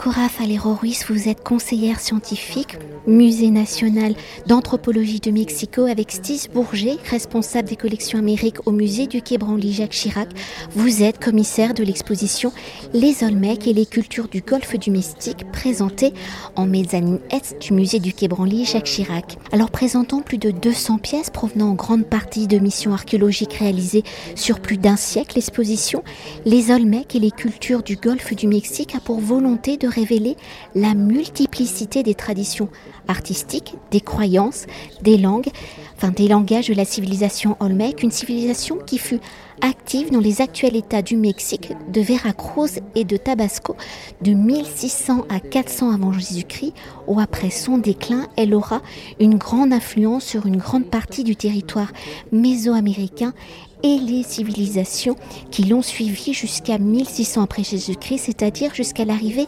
Cora Falero Ruiz, vous êtes conseillère scientifique, Musée national d'anthropologie de Mexico avec Steve Bourget, responsable des collections amériques au musée du Quai Branly Jacques Chirac. Vous êtes commissaire de l'exposition Les Olmecs et les cultures du Golfe du Mystique présentée en mezzanine est du musée du Quai Branly Jacques Chirac. Alors présentant plus de 200 pièces provenant en grande partie de missions archéologiques réalisées sur plus d'un siècle, l'exposition Les Olmecs et les cultures du Golfe du Mexique a pour volonté de révéler la multiplicité des traditions artistiques, des croyances, des langues, enfin des langages de la civilisation olmec, une civilisation qui fut active dans les actuels États du Mexique, de Veracruz et de Tabasco de 1600 à 400 avant Jésus-Christ, où après son déclin, elle aura une grande influence sur une grande partie du territoire mésoaméricain et les civilisations qui l'ont suivi jusqu'à 1600 après Jésus-Christ, c'est-à-dire jusqu'à l'arrivée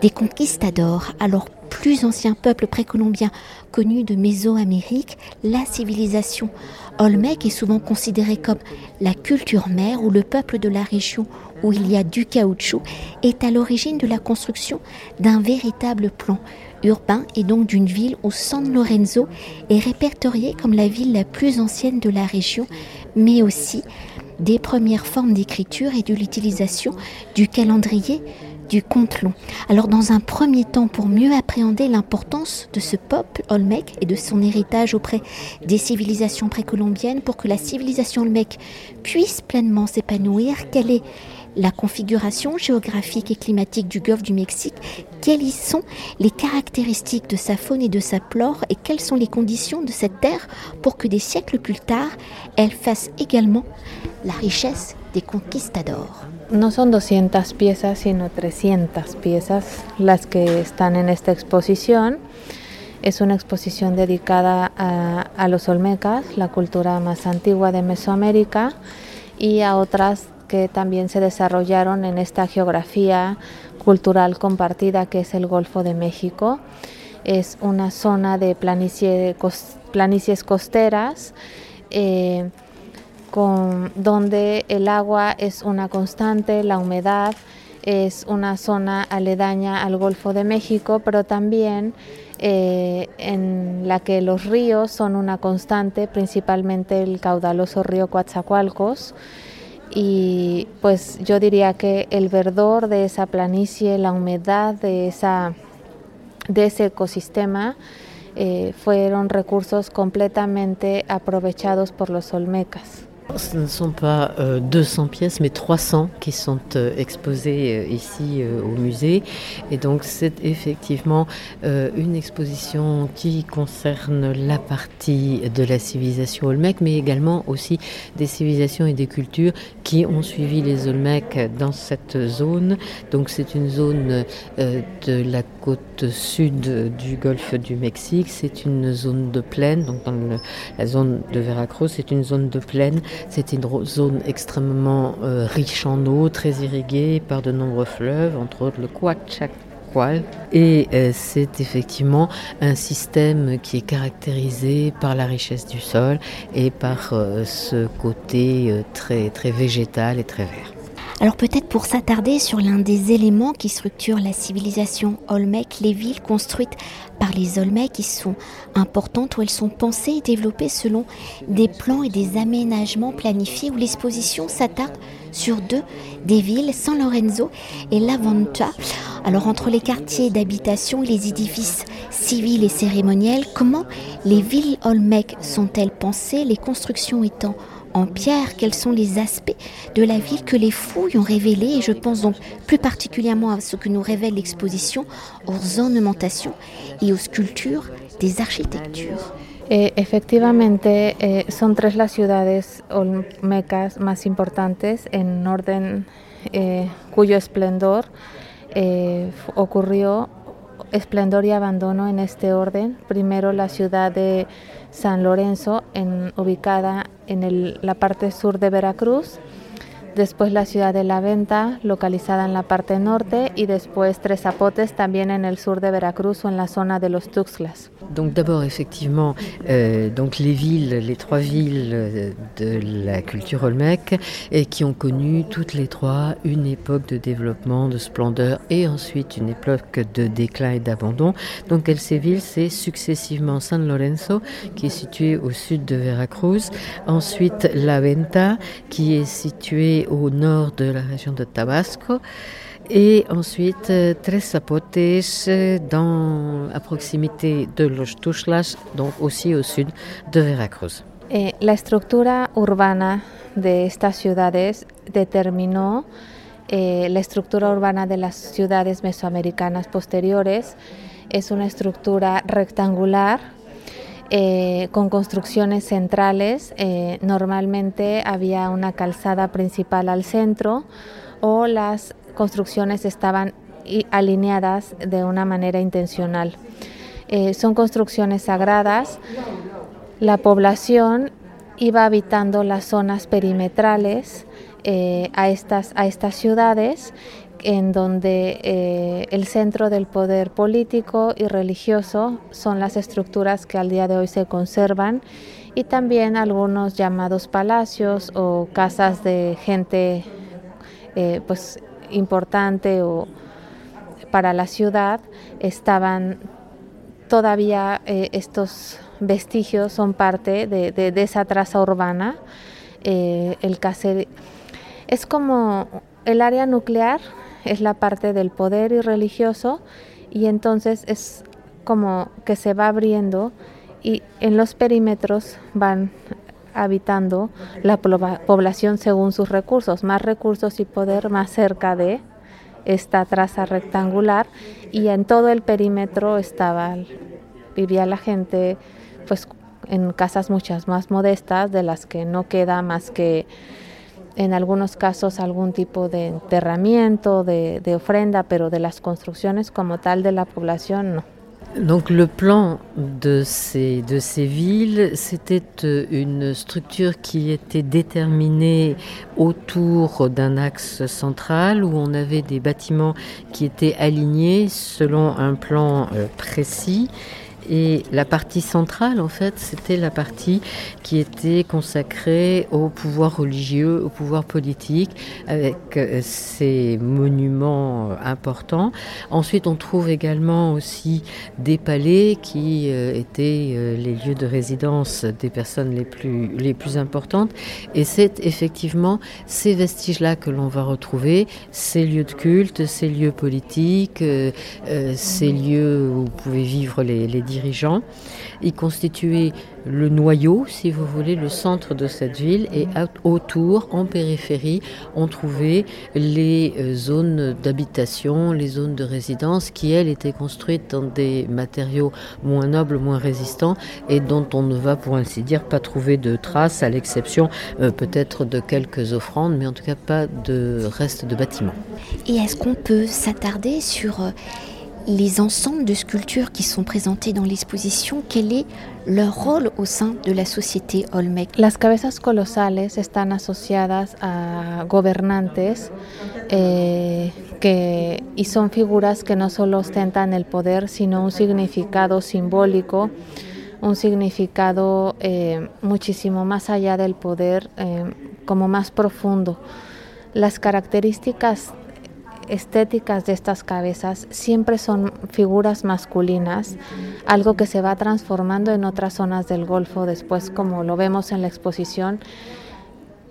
des conquistadors. Alors plus ancien peuple précolombien connu de Mésoamérique, la civilisation Olmec est souvent considérée comme la culture mère ou le peuple de la région où il y a du caoutchouc est à l'origine de la construction d'un véritable plan urbain et donc d'une ville où San Lorenzo est répertoriée comme la ville la plus ancienne de la région, mais aussi des premières formes d'écriture et de l'utilisation du calendrier du compte long. Alors dans un premier temps, pour mieux appréhender l'importance de ce peuple olmec et de son héritage auprès des civilisations précolombiennes, pour que la civilisation olmec puisse pleinement s'épanouir, quelle est la configuration géographique et climatique du golfe du Mexique, quelles sont les caractéristiques de sa faune et de sa flore et quelles sont les conditions de cette terre pour que des siècles plus tard, elle fasse également la richesse des conquistadors? No son 200 piezas, sino 300 piezas las que están en esta exposición. Es una exposición dedicada a, a los olmecas, la cultura más antigua de Mesoamérica, y a otras que también se desarrollaron en esta geografía cultural compartida que es el Golfo de México. Es una zona de planicie, planicies costeras eh, donde el agua es una constante, la humedad es una zona aledaña al Golfo de México, pero también eh, en la que los ríos son una constante, principalmente el caudaloso río Coatzacoalcos y pues yo diría que el verdor de esa planicie, la humedad de, esa, de ese ecosistema eh, fueron recursos completamente aprovechados por los olmecas. Ce ne sont pas 200 euh, pièces, mais 300 qui sont euh, exposées euh, ici au musée. Et donc c'est effectivement une exposition qui concerne la partie de la civilisation olmec, mais également aussi des civilisations et des cultures qui ont suivi les olmecs dans cette zone. Donc c'est une zone de la côte sud du golfe du Mexique. C'est une zone de plaine, donc dans la zone de Veracruz, c'est une zone de plaine c'est une zone extrêmement euh, riche en eau, très irriguée par de nombreux fleuves, entre autres le Coatzacoalcos. Et euh, c'est effectivement un système qui est caractérisé par la richesse du sol et par euh, ce côté très, très végétal et très vert. Alors peut-être pour s'attarder sur l'un des éléments qui structurent la civilisation Olmec, les villes construites par les Olmecs qui sont importantes, où elles sont pensées et développées selon des plans et des aménagements planifiés, où l'exposition s'attarde sur deux des villes, San Lorenzo et La Venta. Alors entre les quartiers d'habitation et les édifices civils et cérémoniels, comment les villes Olmec sont-elles pensées, les constructions étant en pierre, quels sont les aspects de la ville que les fouilles ont révélés, et je pense donc plus particulièrement à ce que nous révèle l'exposition, aux ornementations et aux sculptures des architectures. Eh, efectivamente, eh, son tres las ciudades olmecas más importantes en orden eh, cuyo esplendor eh, ocurrió esplendor y abandono en este orden. Primero la ciudad de San Lorenzo, en, ubicada en el, la parte sur de Veracruz, después la ciudad de La Venta, localizada en la parte norte, y después Tres Zapotes, también en el sur de Veracruz o en la zona de los Tuxtlas. Donc d'abord effectivement, euh, donc les villes, les trois villes euh, de la culture olmec, et qui ont connu toutes les trois une époque de développement, de splendeur, et ensuite une époque de déclin et d'abandon. Donc ces villes, c'est successivement San Lorenzo, qui est situé au sud de Veracruz, ensuite La Venta, qui est située au nord de la région de Tabasco. Et ensuite, euh, Tres Zapotes, euh, dans, à de Los Tuxtlas, donc aussi au sud de Veracruz. La estructura urbana de estas ciudades determinó eh, la estructura urbana de las ciudades mesoamericanas posteriores. Es una estructura rectangular eh, con construcciones centrales. Eh, normalmente había una calzada principal al centro o las construcciones estaban alineadas de una manera intencional. Eh, son construcciones sagradas. La población iba habitando las zonas perimetrales a, estas, a estas ciudades en donde eh, el centro del poder político y religioso son las estructuras que al día de hoy se conservan y también algunos llamados palacios o casas de gente eh, pues importante o para la ciudad estaban todavía eh, estos vestigios son parte de, esa traza urbana. El es como el área nuclear es la parte del poder y religioso y entonces es como que se va abriendo y en los perímetros van habitando la población según sus recursos, más recursos y poder más cerca de esta traza rectangular y en todo el perímetro estaba vivía la gente pues en casas muchas más modestas de las que no queda más que en algunos casos algún tipo de enterramiento, de, de, ofrenda, pero de las construcciones como tal de la población no. Donc le plan de ces, de ces villes, c'était euh, une structure qui était déterminée autour d'un axe central où on avait des bâtiments qui étaient alignés selon un plan euh, précis et la partie centrale, en fait, c'était la partie qui était consacrée au pouvoir religieux, au pouvoir politique, avec euh, ces monuments euh, importants. Ensuite, on trouve également aussi des palais qui euh, étaient les lieux de résidence des personnes les plus, importantes. Et c'est effectivement ces vestiges-là que l'on va retrouver, ces lieux de culte, ces lieux politiques, ces lieux où pouvez vivre les, les dirigeants. Il constituait le noyau, si vous voulez, le centre de cette ville et autour, en périphérie, on trouvait les euh, zones d'habitation, les zones de résidence qui, elles, étaient construites dans des matériaux moins nobles, moins résistants et dont on ne va, pour ainsi dire, pas trouver de traces, à l'exception euh, peut-être de quelques offrandes, mais en tout cas pas de reste de bâtiments. Et est-ce qu'on peut s'attarder sur euh, les ensembles de sculptures qui sont présentés dans l'exposition, quel est leur rôle au sein de la société Olmec Las cabezas colosales están asociadas a gobernantes eh, y son figuras que no solo ostentan el poder, sino un significado simbólico, un significado eh, muchísimo más allá del poder, eh, como más profundo. Las características estéticas de estas cabezas siempre son figuras masculinas, algo que se va transformando en otras zonas del Golfo después, como lo vemos en la exposición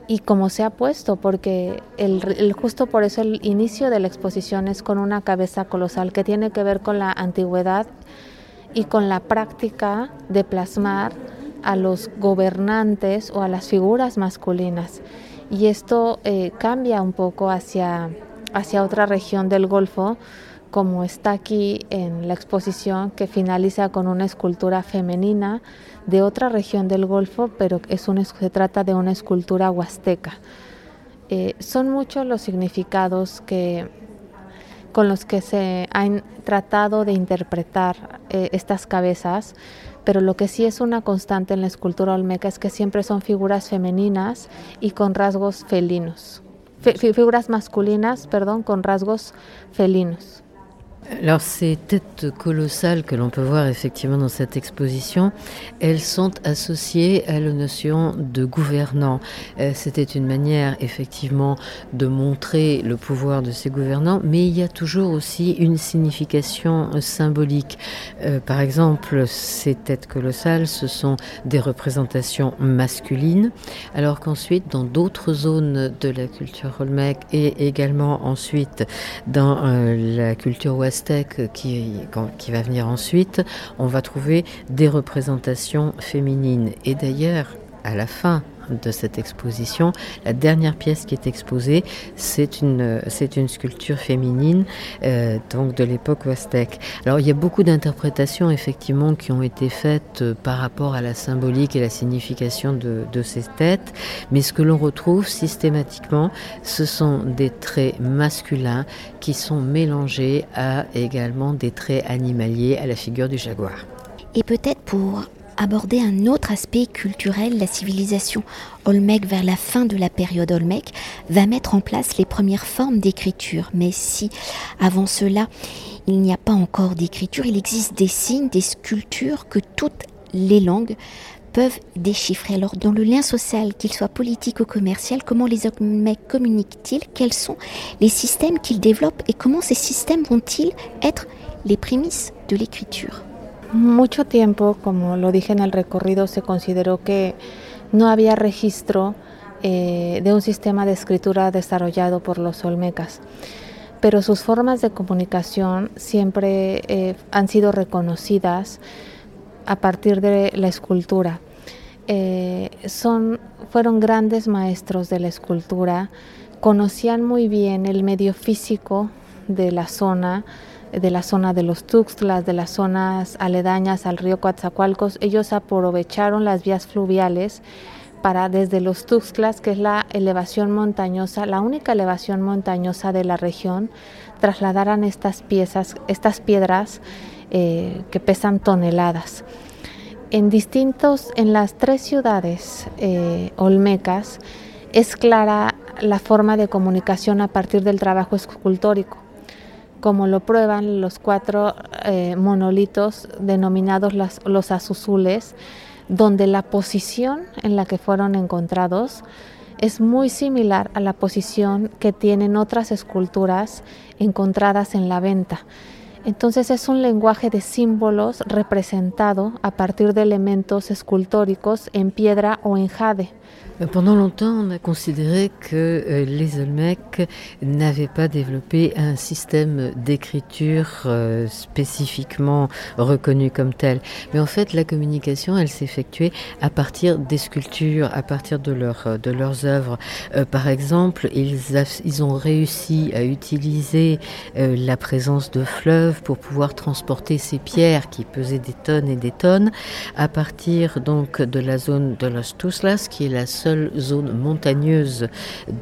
y como se ha puesto, porque el, justo por eso el inicio de la exposición es con una cabeza colosal que tiene que ver con la antigüedad y con la práctica de plasmar a los gobernantes o a las figuras masculinas. Y esto eh, cambia un poco hacia hacia otra región del Golfo, como está aquí en la exposición que finaliza con una escultura femenina de otra región del Golfo, pero es se trata de una escultura huasteca. Eh, son muchos los significados que, con los que se han tratado de interpretar eh, estas cabezas, pero lo que sí es una constante en la escultura olmeca es que siempre son figuras femeninas y con rasgos felinos. Figuras masculinas, perdón, con rasgos felinos. Alors ces têtes colossales que l'on peut voir effectivement dans cette exposition, elles sont associées à la notion de gouvernant. Euh, c'était une manière effectivement de montrer le pouvoir de ces gouvernants, mais il y a toujours aussi une signification symbolique. Euh, par exemple, ces têtes colossales, ce sont des représentations masculines, alors qu'ensuite, dans d'autres zones de la culture olmec et également ensuite dans euh, la culture ouest qui, va venir ensuite, on va trouver des représentations féminines. Et d'ailleurs, à la fin de cette exposition. La dernière pièce qui est exposée, c'est une, c'est une sculpture féminine euh, donc de l'époque Huastec. Alors il y a beaucoup d'interprétations effectivement qui ont été faites euh, par rapport à la symbolique et la signification de, de ces têtes, mais ce que l'on retrouve systématiquement, ce sont des traits masculins qui sont mélangés à également des traits animaliers à la figure du jaguar. Et peut-être pour aborder un autre aspect culturel, la civilisation Olmec vers la fin de la période Olmec va mettre en place les premières formes d'écriture. Mais si avant cela, il n'y a pas encore d'écriture, il existe des signes, des sculptures que toutes les langues peuvent déchiffrer. Alors dans le lien social, qu'il soit politique ou commercial, comment les Olmecs communiquent-ils? Quels sont les systèmes qu'ils développent? Et comment ces systèmes vont-ils être les prémices de l'écriture? Mucho tiempo, como lo dije en el recorrido, se consideró que no había registro eh, de un sistema de escritura desarrollado por los olmecas, pero sus formas de comunicación siempre eh, han sido reconocidas a partir de la escultura. Eh, son, fueron grandes maestros de la escultura, conocían muy bien el medio físico de la zona, de la zona de los Tuxtlas, de las zonas aledañas al río Coatzacoalcos, ellos aprovecharon las vías fluviales para desde los Tuxtlas, que es la elevación montañosa, la única elevación montañosa de la región, trasladaran estas piezas, estas piedras eh, que pesan toneladas. En distintos, en las tres ciudades eh, olmecas, es clara la forma de comunicación a partir del trabajo escultórico como lo prueban los cuatro eh, monolitos denominados los azuzules, donde la posición en la que fueron encontrados es muy similar a la posición que tienen otras esculturas encontradas en la venta. Entonces es un lenguaje de símbolos representado a partir de elementos escultóricos en piedra o en jade. Euh, pendant longtemps, on a considéré que euh, les Olmecs n'avaient pas développé un système d'écriture euh, spécifiquement reconnu comme tel. Mais en fait, la communication, elle s'effectuait à partir des sculptures, à partir de, leur, de leurs œuvres. par exemple, ils, ils ont réussi à utiliser la présence de fleuves pour pouvoir transporter ces pierres qui pesaient des tonnes et des tonnes à partir donc de la zone de Los Tuslas, qui est la seule zone montagneuse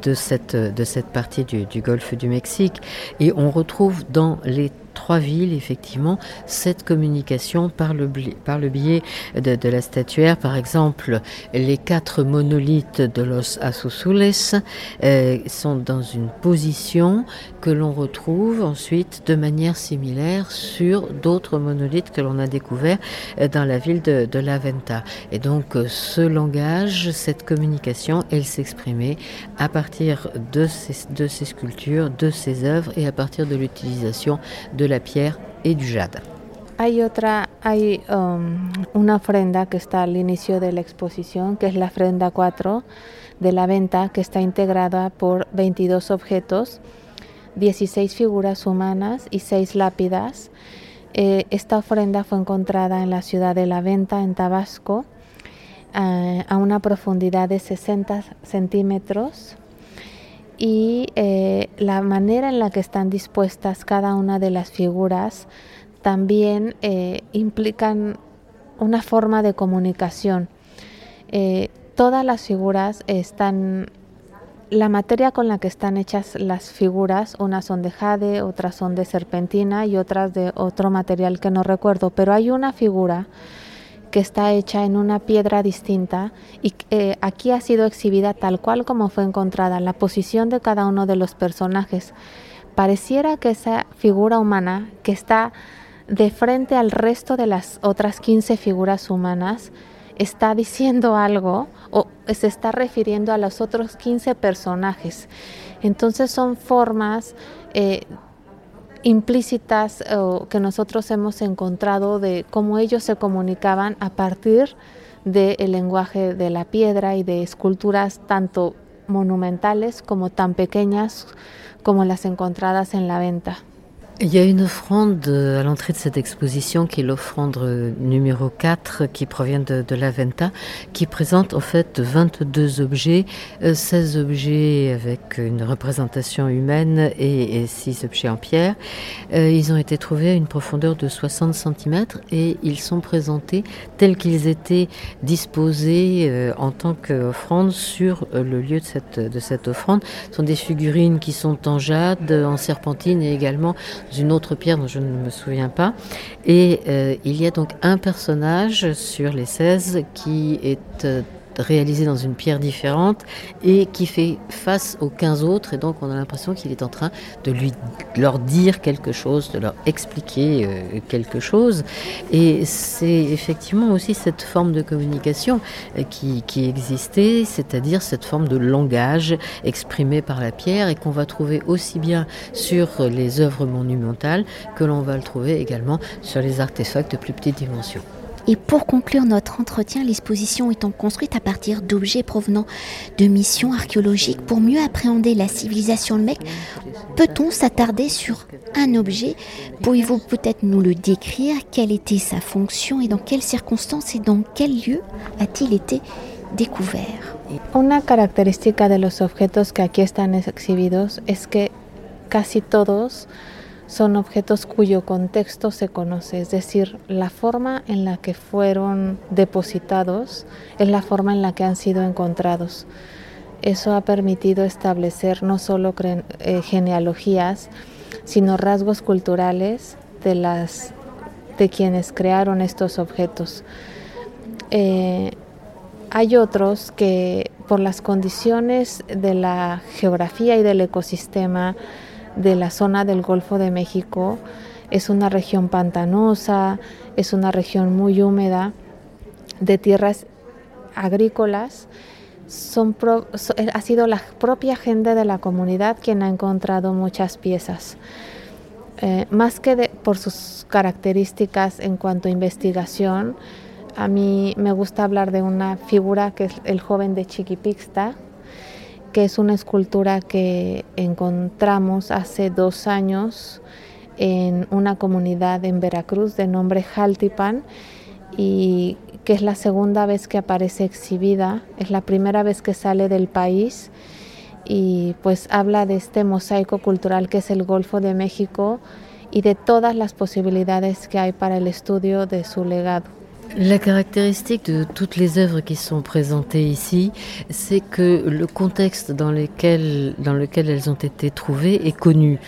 de cette, de cette partie du, du golfe du Mexique. Et on retrouve dans les trois villes, effectivement, cette communication par le, biais de, la statuaire. Par exemple, les quatre monolithes de los Azuzules euh, sont dans une position que l'on retrouve ensuite de manière similaire sur d'autres monolithes que l'on a découverts euh, dans la ville de, de La Venta. Et donc, euh, ce langage, cette communication, elle s'exprimait à partir de ces, de ces sculptures, de ces œuvres et à partir de l'utilisation de de la pierre et du jade. Hay otra, hay um, una ofrenda que está al inicio de la exposición, que es la ofrenda 4 de la venta, que está integrada por 22 objetos, 16 figuras humanas y 6 lápidas. Eh, esta ofrenda fue encontrada en la ciudad de La Venta, en Tabasco, eh, a una profundidad de 60 centímetros y eh, la manera en la que están dispuestas cada una de las figuras también eh, implican una forma de comunicación. Eh, todas las figuras están, la materia con la que están hechas las figuras, unas son de jade, otras son de serpentina y otras de otro material que no recuerdo, pero hay una figura que está hecha en una piedra distinta y eh, aquí ha sido exhibida tal cual como fue encontrada, la posición de cada uno de los personajes. Pareciera que esa figura humana que está de frente al resto de las otras 15 figuras humanas está diciendo algo o se está refiriendo a los otros 15 personajes. Entonces son formas eh, implícitas o que nosotros hemos encontrado de cómo ellos se comunicaban a partir del lenguaje de la piedra y de esculturas tanto monumentales como tan pequeñas como las encontradas en la venta. Il y a une offrande à l'entrée de cette exposition qui est l'offrande numéro 4 qui provient de, la Venta, qui présente en fait 22 objets, 16 euh, objets avec une représentation humaine et, 6 objets en pierre. Euh, ils ont été trouvés à une profondeur de 60 cm et ils sont présentés tels qu'ils étaient disposés euh, en tant qu'offrande sur le lieu de cette, de cette offrande. Ce sont des figurines qui sont en jade, en serpentine et également une autre pierre dont je ne me souviens pas. Et euh, il y a donc un personnage sur les 16 qui est euh, réalisé dans une pierre différente et qui fait face aux 15 autres. Et donc, on a l'impression qu'il est en train de lui, leur dire quelque chose, de leur expliquer euh, quelque chose. Et c'est effectivement aussi cette forme de communication euh, qui, qui existait, c'est-à-dire cette forme de langage exprimé par la pierre et qu'on va trouver aussi bien sur les œuvres monumentales que l'on va le trouver également sur les artefacts de plus petite dimension. Et pour conclure notre entretien, l'exposition étant construite à partir d'objets provenant de missions archéologiques pour mieux appréhender la civilisation mec, peut-on s'attarder sur un objet? Pouvez-vous peut-être nous le décrire? Quelle était sa fonction et dans quelles circonstances et dans quel lieu a-t-il été découvert? Una característica de los objetos que aquí están exhibidos es que casi todos son objetos cuyo contexto se conoce, es decir, la forma en la que fueron depositados es la forma en la que han sido encontrados. Eso ha permitido establecer no solo eh, genealogías, sino rasgos culturales de, las, de quienes crearon estos objetos. Eh, hay otros que por las condiciones de la geografía y del ecosistema, de la zona del Golfo de México. Es una región pantanosa, es una región muy húmeda, de tierras agrícolas. Son eh, ha sido la propia gente de la comunidad quien ha encontrado muchas piezas. Eh, más que por sus características en cuanto a investigación, a mí me gusta hablar de una figura que es el joven de Chiquipixta, que es una escultura que encontramos hace dos años en una comunidad en Veracruz de nombre Jaltipan y que es la segunda vez que aparece exhibida, es la primera vez que sale del país y pues habla de este mosaico cultural que es el Golfo de México y de todas las posibilidades que hay para el estudio de su legado. La caractéristique de toutes les œuvres qui sont présentées ici, c'est que le contexte dans lequel, elles ont été trouvées est connu.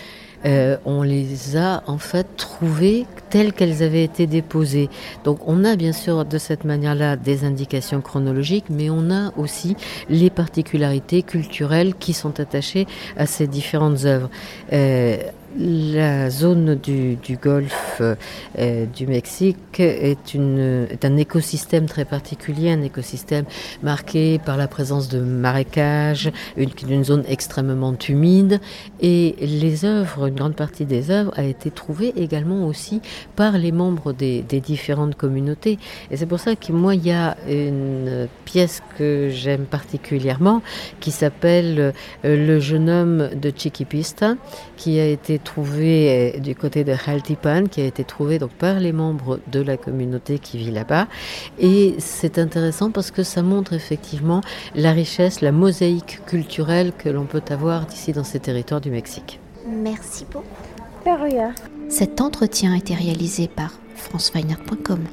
Euh, on les a en fait trouvées telles qu'elles avaient été déposées. Donc on a bien sûr de cette manière-là des indications chronologiques, mais on a aussi les particularités culturelles qui sont attachées à ces différentes œuvres. Euh, la zone du, golfe euh, du Mexique est, un écosystème très particulier, un écosystème marqué par la présence de marécages, une, une zone extrêmement humide. Et les œuvres, une grande partie des œuvres a été trouvée également aussi par les membres des, des différentes communautés. Et c'est pour ça que moi, il y a une pièce que j'aime particulièrement qui s'appelle euh, Le jeune homme de Chiquipista, qui a été trouvé euh, du côté de Jaltipan, qui a été trouvé donc par les membres de la communauté qui vit là-bas. Et c'est intéressant parce que ça montre effectivement la richesse, la mosaïque culturelle que l'on peut avoir ici dans ces territoires du Mexique. Merci beaucoup. Cet entretien a été réalisé par franceweiner.com.